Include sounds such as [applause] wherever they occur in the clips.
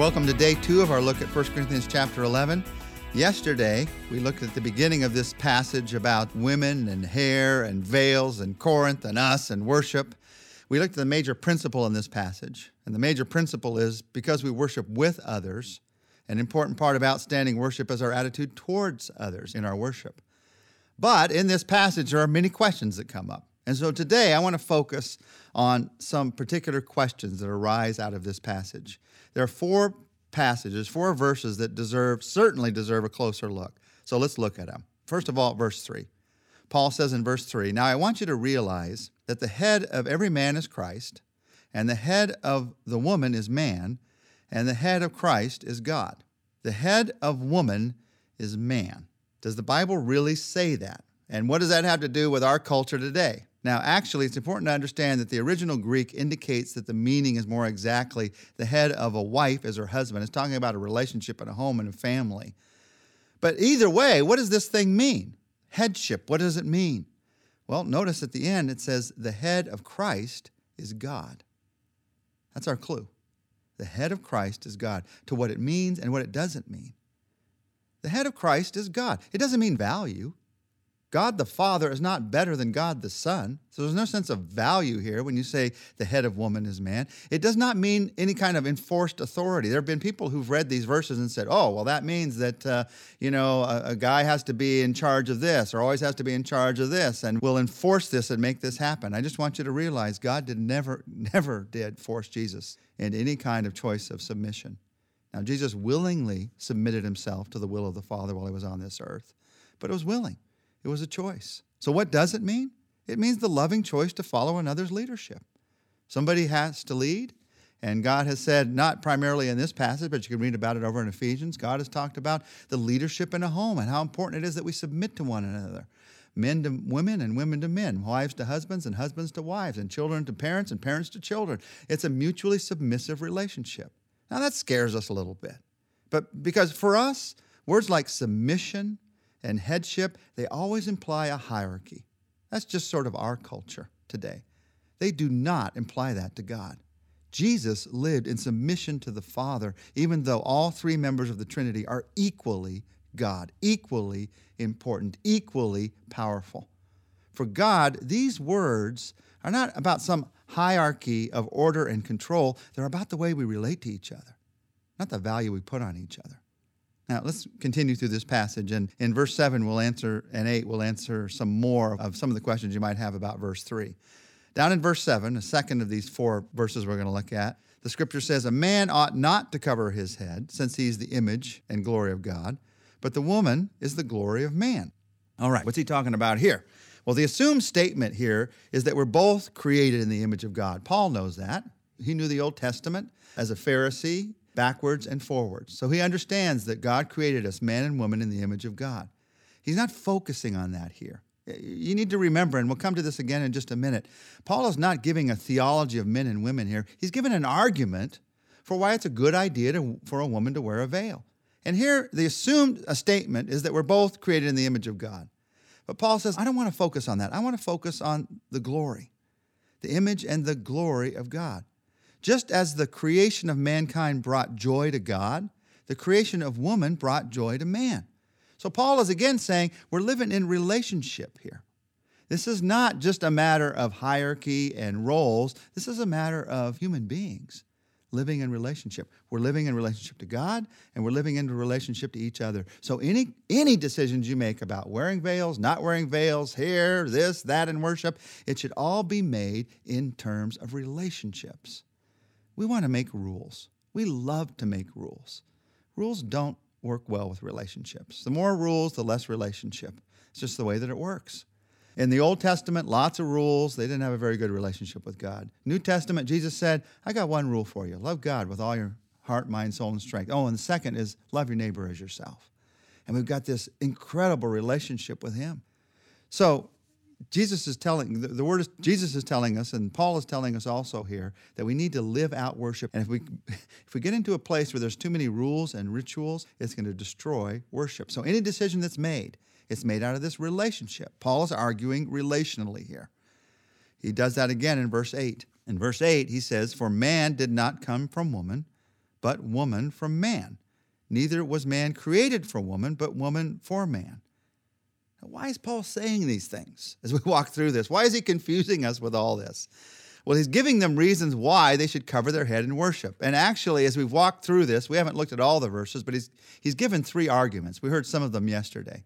Welcome to day two of our look at 1 Corinthians chapter 11. Yesterday, we looked at the beginning of this passage about women and hair and veils and Corinth and us and worship. We looked at the major principle in this passage. And the major principle is because we worship with others, an important part of outstanding worship is our attitude towards others in our worship. But in this passage, there are many questions that come up. And so today, I want to focus on some particular questions that arise out of this passage. There are four passages, four verses that deserve, certainly deserve a closer look. So let's look at them. First of all, verse 3. Paul says in verse 3 Now I want you to realize that the head of every man is Christ, and the head of the woman is man, and the head of Christ is God. The head of woman is man. Does the Bible really say that? And what does that have to do with our culture today? Now, actually, it's important to understand that the original Greek indicates that the meaning is more exactly the head of a wife as her husband. It's talking about a relationship and a home and a family. But either way, what does this thing mean? Headship, what does it mean? Well, notice at the end it says the head of Christ is God. That's our clue. The head of Christ is God, to what it means and what it doesn't mean. The head of Christ is God. It doesn't mean value. God the Father is not better than God the Son. So there's no sense of value here when you say the head of woman is man. It does not mean any kind of enforced authority. There have been people who've read these verses and said, oh, well, that means that, uh, you know, a, a, guy has to be in charge of this or always has to be in charge of this and will enforce this and make this happen. I just want you to realize God did never, [laughs] never did force Jesus into any kind of choice of submission. Now, Jesus willingly submitted himself to the will of the Father while he was on this earth, but it was willing. It was a choice. So, what does it mean? It means the loving choice to follow another's leadership. Somebody has to lead, and God has said, not primarily in this passage, but you can read about it over in Ephesians. God has talked about the leadership in a home and how important it is that we submit to one another men to women and women to men, wives to husbands and husbands to wives, and children to parents and parents to children. It's a mutually submissive relationship. Now, that scares us a little bit. But because for us, words like submission, and headship, they always imply a hierarchy. That's just sort of our culture today. They do not imply that to God. Jesus lived in submission to the Father, even though all three members of the Trinity are equally God, equally important, equally powerful. For God, these words are not about some hierarchy of order and control, they're about the way we relate to each other, not the value we put on each other. Now, let's continue through this passage. And in verse 7, we'll answer, and 8, we'll answer some more of some of the questions you might have about verse 3. Down in verse 7, a second of these four verses we're going to look at, the scripture says, A man ought not to cover his head, since he's the image and glory of God, but the woman is the glory of man. All right, what's he talking about here? Well, the assumed statement here is that we're both created in the image of God. Paul knows that. He knew the Old Testament as a Pharisee backwards and forwards. So he understands that God created us, man and woman, in the image of God. He's not focusing on that here. You need to remember, and we'll come to this again in just a minute. Paul is not giving a theology of men and women here. He's giving an argument for why it's a good idea to, for a woman to wear a veil. And here, the assumed statement is that we're both created in the image of God. But Paul says, I don't want to focus on that. I want to focus on the glory, the image and the glory of God. Just as the creation of mankind brought joy to God, the creation of woman brought joy to man. So Paul is again saying we're living in relationship here. This is not just a matter of hierarchy and roles, this is a matter of human beings living in relationship. We're living in relationship to God and we're living in relationship to each other. So any any decisions you make about wearing veils, not wearing veils, hair, this, that in worship, it should all be made in terms of relationships. We want to make rules. We love to make rules. Rules don't work well with relationships. The more rules, the less relationship. It's just the way that it works. In the Old Testament, lots of rules. They didn't have a very good relationship with God. New Testament, Jesus said, I got one rule for you love God with all your heart, mind, soul, and strength. Oh, and the second is love your neighbor as yourself. And we've got this incredible relationship with Him. So Jesus is telling the, the word is Jesus is telling us, and Paul is telling us also here that we need to live out worship. And if we [laughs] if we get into a place where there's too many rules and rituals, it's going to destroy worship. So any decision that's made, it's made out of this relationship. Paul is arguing relationally here. He does that again in verse 8. In verse 8, he says, For man did not come from woman, but woman from man. Neither was man created for woman, but woman for man. Why is Paul saying these things as we [laughs] walk through this? Why is he confusing us with all this? Well, he's giving them reasons why they should cover their head in worship. And actually, as we've walked through this, we haven't looked at all the verses, but he's, he's given three arguments. We heard some of them yesterday.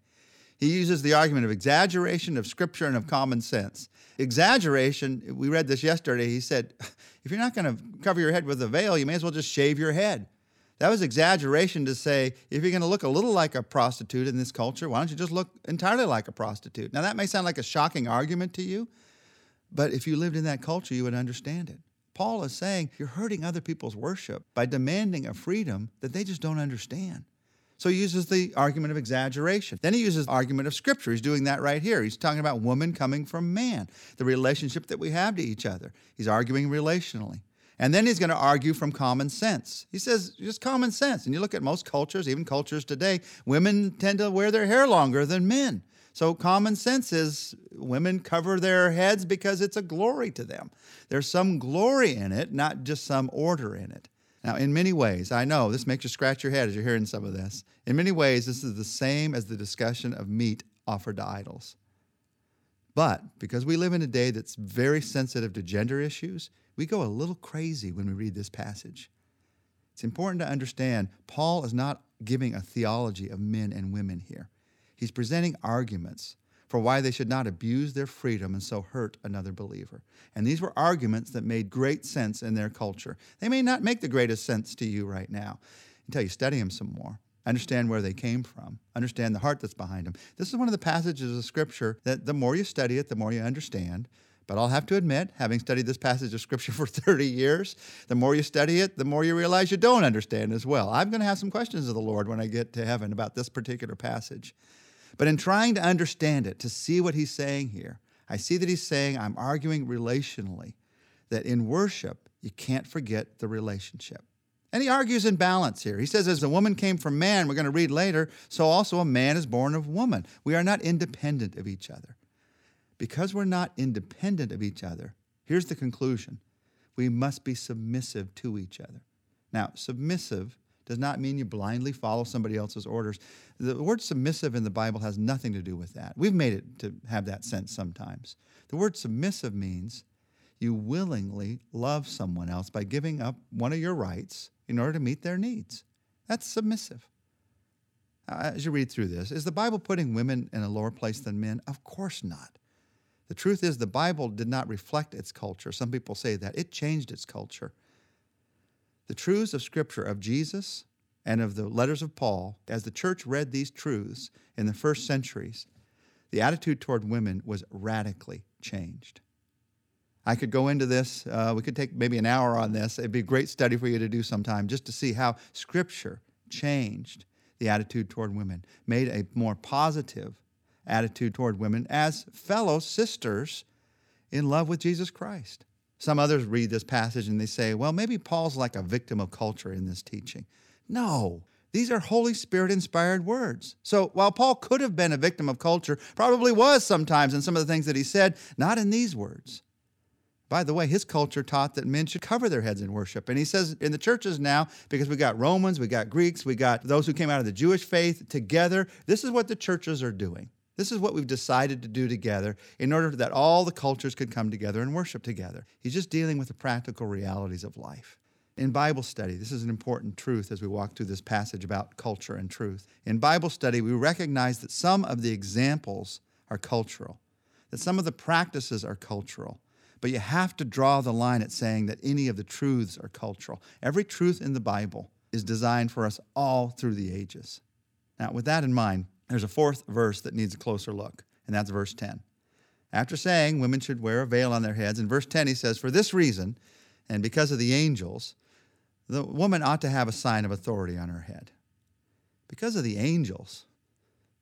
He uses the argument of exaggeration, of scripture, and of common sense. Exaggeration, we read this yesterday. He said, [laughs] if you're not going to cover your head with a veil, you may as well just shave your head. That was exaggeration to say, if you're going to look a little like a prostitute in this culture, why don't you just look entirely like a prostitute? Now, that may sound like a shocking argument to you, but if you lived in that culture, you would understand it. Paul is saying you're hurting other people's worship by demanding a freedom that they just don't understand. So he uses the argument of exaggeration. Then he uses the argument of scripture. He's doing that right here. He's talking about woman coming from man, the relationship that we have to each other. He's arguing relationally. And then he's going to argue from common sense. He says, just common sense. And you look at most cultures, even cultures today, women tend to wear their hair longer than men. So common sense is women cover their heads because it's a glory to them. There's some glory in it, not just some order in it. Now, in many ways, I know this makes you scratch your head as you're hearing some of this. In many ways, this is the same as the discussion of meat offered to idols. But because we live in a day that's very sensitive to gender issues, we go a little crazy when we read this passage. It's important to understand Paul is not giving a theology of men and women here. He's presenting arguments for why they should not abuse their freedom and so hurt another believer. And these were arguments that made great sense in their culture. They may not make the greatest sense to you right now until you study them some more. Understand where they came from, understand the heart that's behind them. This is one of the passages of Scripture that the more you study it, the more you understand. But I'll have to admit, having studied this passage of Scripture [laughs] for 30 years, the more you study it, the more you realize you don't understand as well. I'm going to have some questions of the Lord when I get to heaven about this particular passage. But in trying to understand it, to see what he's saying here, I see that he's saying, I'm arguing relationally, that in worship, you can't forget the relationship. And he argues in balance here. He says, as a woman came from man, we're going to read later, so also a man is born of woman. We are not independent of each other. Because we're not independent of each other, here's the conclusion we must be submissive to each other. Now, submissive does not mean you blindly follow somebody else's orders. The word submissive in the Bible has nothing to do with that. We've made it to have that sense sometimes. The word submissive means you willingly love someone else by giving up one of your rights in order to meet their needs. That's submissive. Uh, as you read through this, is the Bible putting women in a lower place than men? Of course not. The truth is, the Bible did not reflect its culture. Some people say that. It changed its culture. The truths of Scripture of Jesus and of the letters of Paul, as the church read these truths in the first centuries, the attitude toward women was radically changed. I could go into this. Uh, we could take maybe an hour on this. It'd be a great study for you to do sometime just to see how Scripture changed the attitude toward women, made a more positive attitude toward women as fellow sisters in love with Jesus Christ. Some others read this passage and they say, well, maybe Paul's like a victim of culture in this teaching. No, these are Holy Spirit inspired words. So while Paul could have been a victim of culture, probably was sometimes in some of the things that he said, not in these words. By the way, his culture taught that men should cover their heads in worship. And he says in the churches now, because we got Romans, we got Greeks, we got those who came out of the Jewish faith together, this is what the churches are doing. This is what we've decided to do together in order that all the cultures could come together and worship together. He's just dealing with the practical realities of life. In Bible study, this is an important truth as we walk through this passage about culture and truth. In Bible study, we recognize that some of the examples are cultural, that some of the practices are cultural, but you have to draw the line at saying that any of the truths are cultural. Every truth in the Bible is designed for us all through the ages. Now, with that in mind, there's a fourth verse that needs a closer look, and that's verse 10. After saying women should wear a veil on their heads, in verse 10 he says, For this reason, and because of the angels, the woman ought to have a sign of authority on her head. Because of the angels.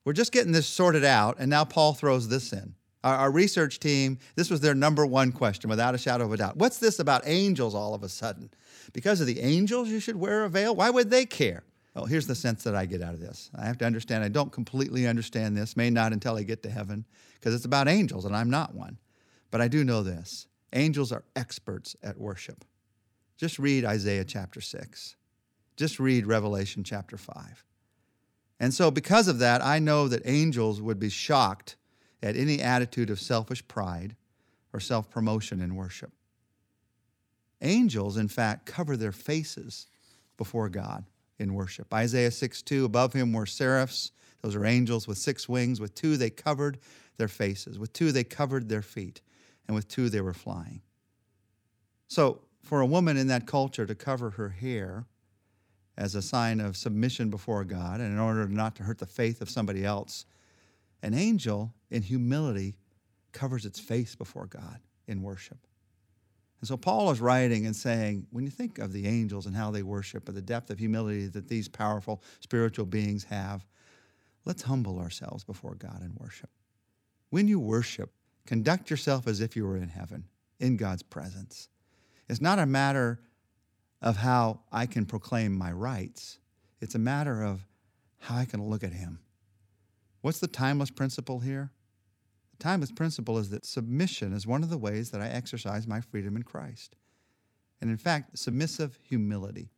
We're just getting this sorted out, and now Paul throws this in. Our, our, research team, this was their number one question, without a shadow of a doubt. What's this about angels all of a sudden? Because of the angels, you should wear a veil? Why would they care? Well, here's the sense that I get out of this. I have to understand, I don't completely understand this, may not until I get to heaven, because it's about angels, and I'm not one. But I do know this angels are experts at worship. Just read Isaiah chapter 6. Just read Revelation chapter 5. And so, because of that, I know that angels would be shocked at any attitude of selfish pride or self promotion in worship. Angels, in fact, cover their faces before God in worship. Isaiah 6 2, above him were seraphs. Those are angels with six wings. With two, they covered their faces. With two, they covered their feet. And with two, they were flying. So, for a woman in that culture to cover her hair as a sign of submission before God and in order not to hurt the faith of somebody else, an angel in humility covers its face before God in worship. And so Paul is writing and saying, when you think of the angels and how they worship and the depth of humility that these powerful spiritual beings have, let's humble ourselves before God and worship. When you worship, conduct yourself as if you were in heaven, in God's presence. It's not a matter of how I can proclaim my rights, it's a matter of how I can look at Him. What's the timeless principle here? Timeless principle is that submission is one of the ways that I exercise my freedom in Christ. And in fact, submissive humility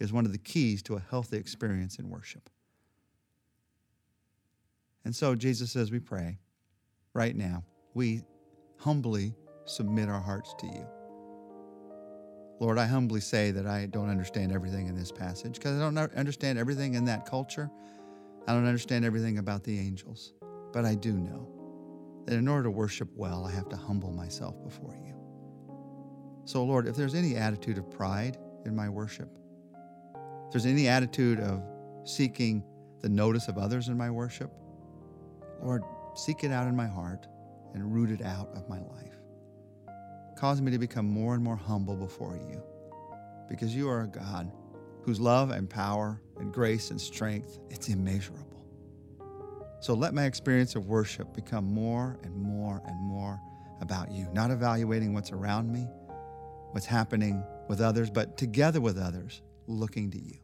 is one of the keys to a healthy experience in worship. And so, Jesus, as we pray right now, we humbly submit our hearts to you. Lord, I humbly say that I don't understand everything in this passage because I don't understand everything in that culture. I don't understand everything about the angels. But I do know that in order to worship well, I have to humble myself before you. So, Lord, if there's any attitude of pride in my worship, if there's any attitude of seeking the notice of others in my worship, Lord, seek it out in my heart and root it out of my life. Cause me to become more and more humble before you because you are a God whose love and power and grace and strength, it's immeasurable. So let my experience of worship become more and more and more about you, not evaluating what's around me, what's happening with others, but together with others, looking to you.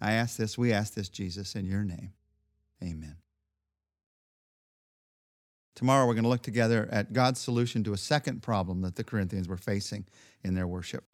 I ask this, we ask this, Jesus, in your name. Amen. Tomorrow, we're going to look together at God's solution to a second problem that the Corinthians were facing in their worship.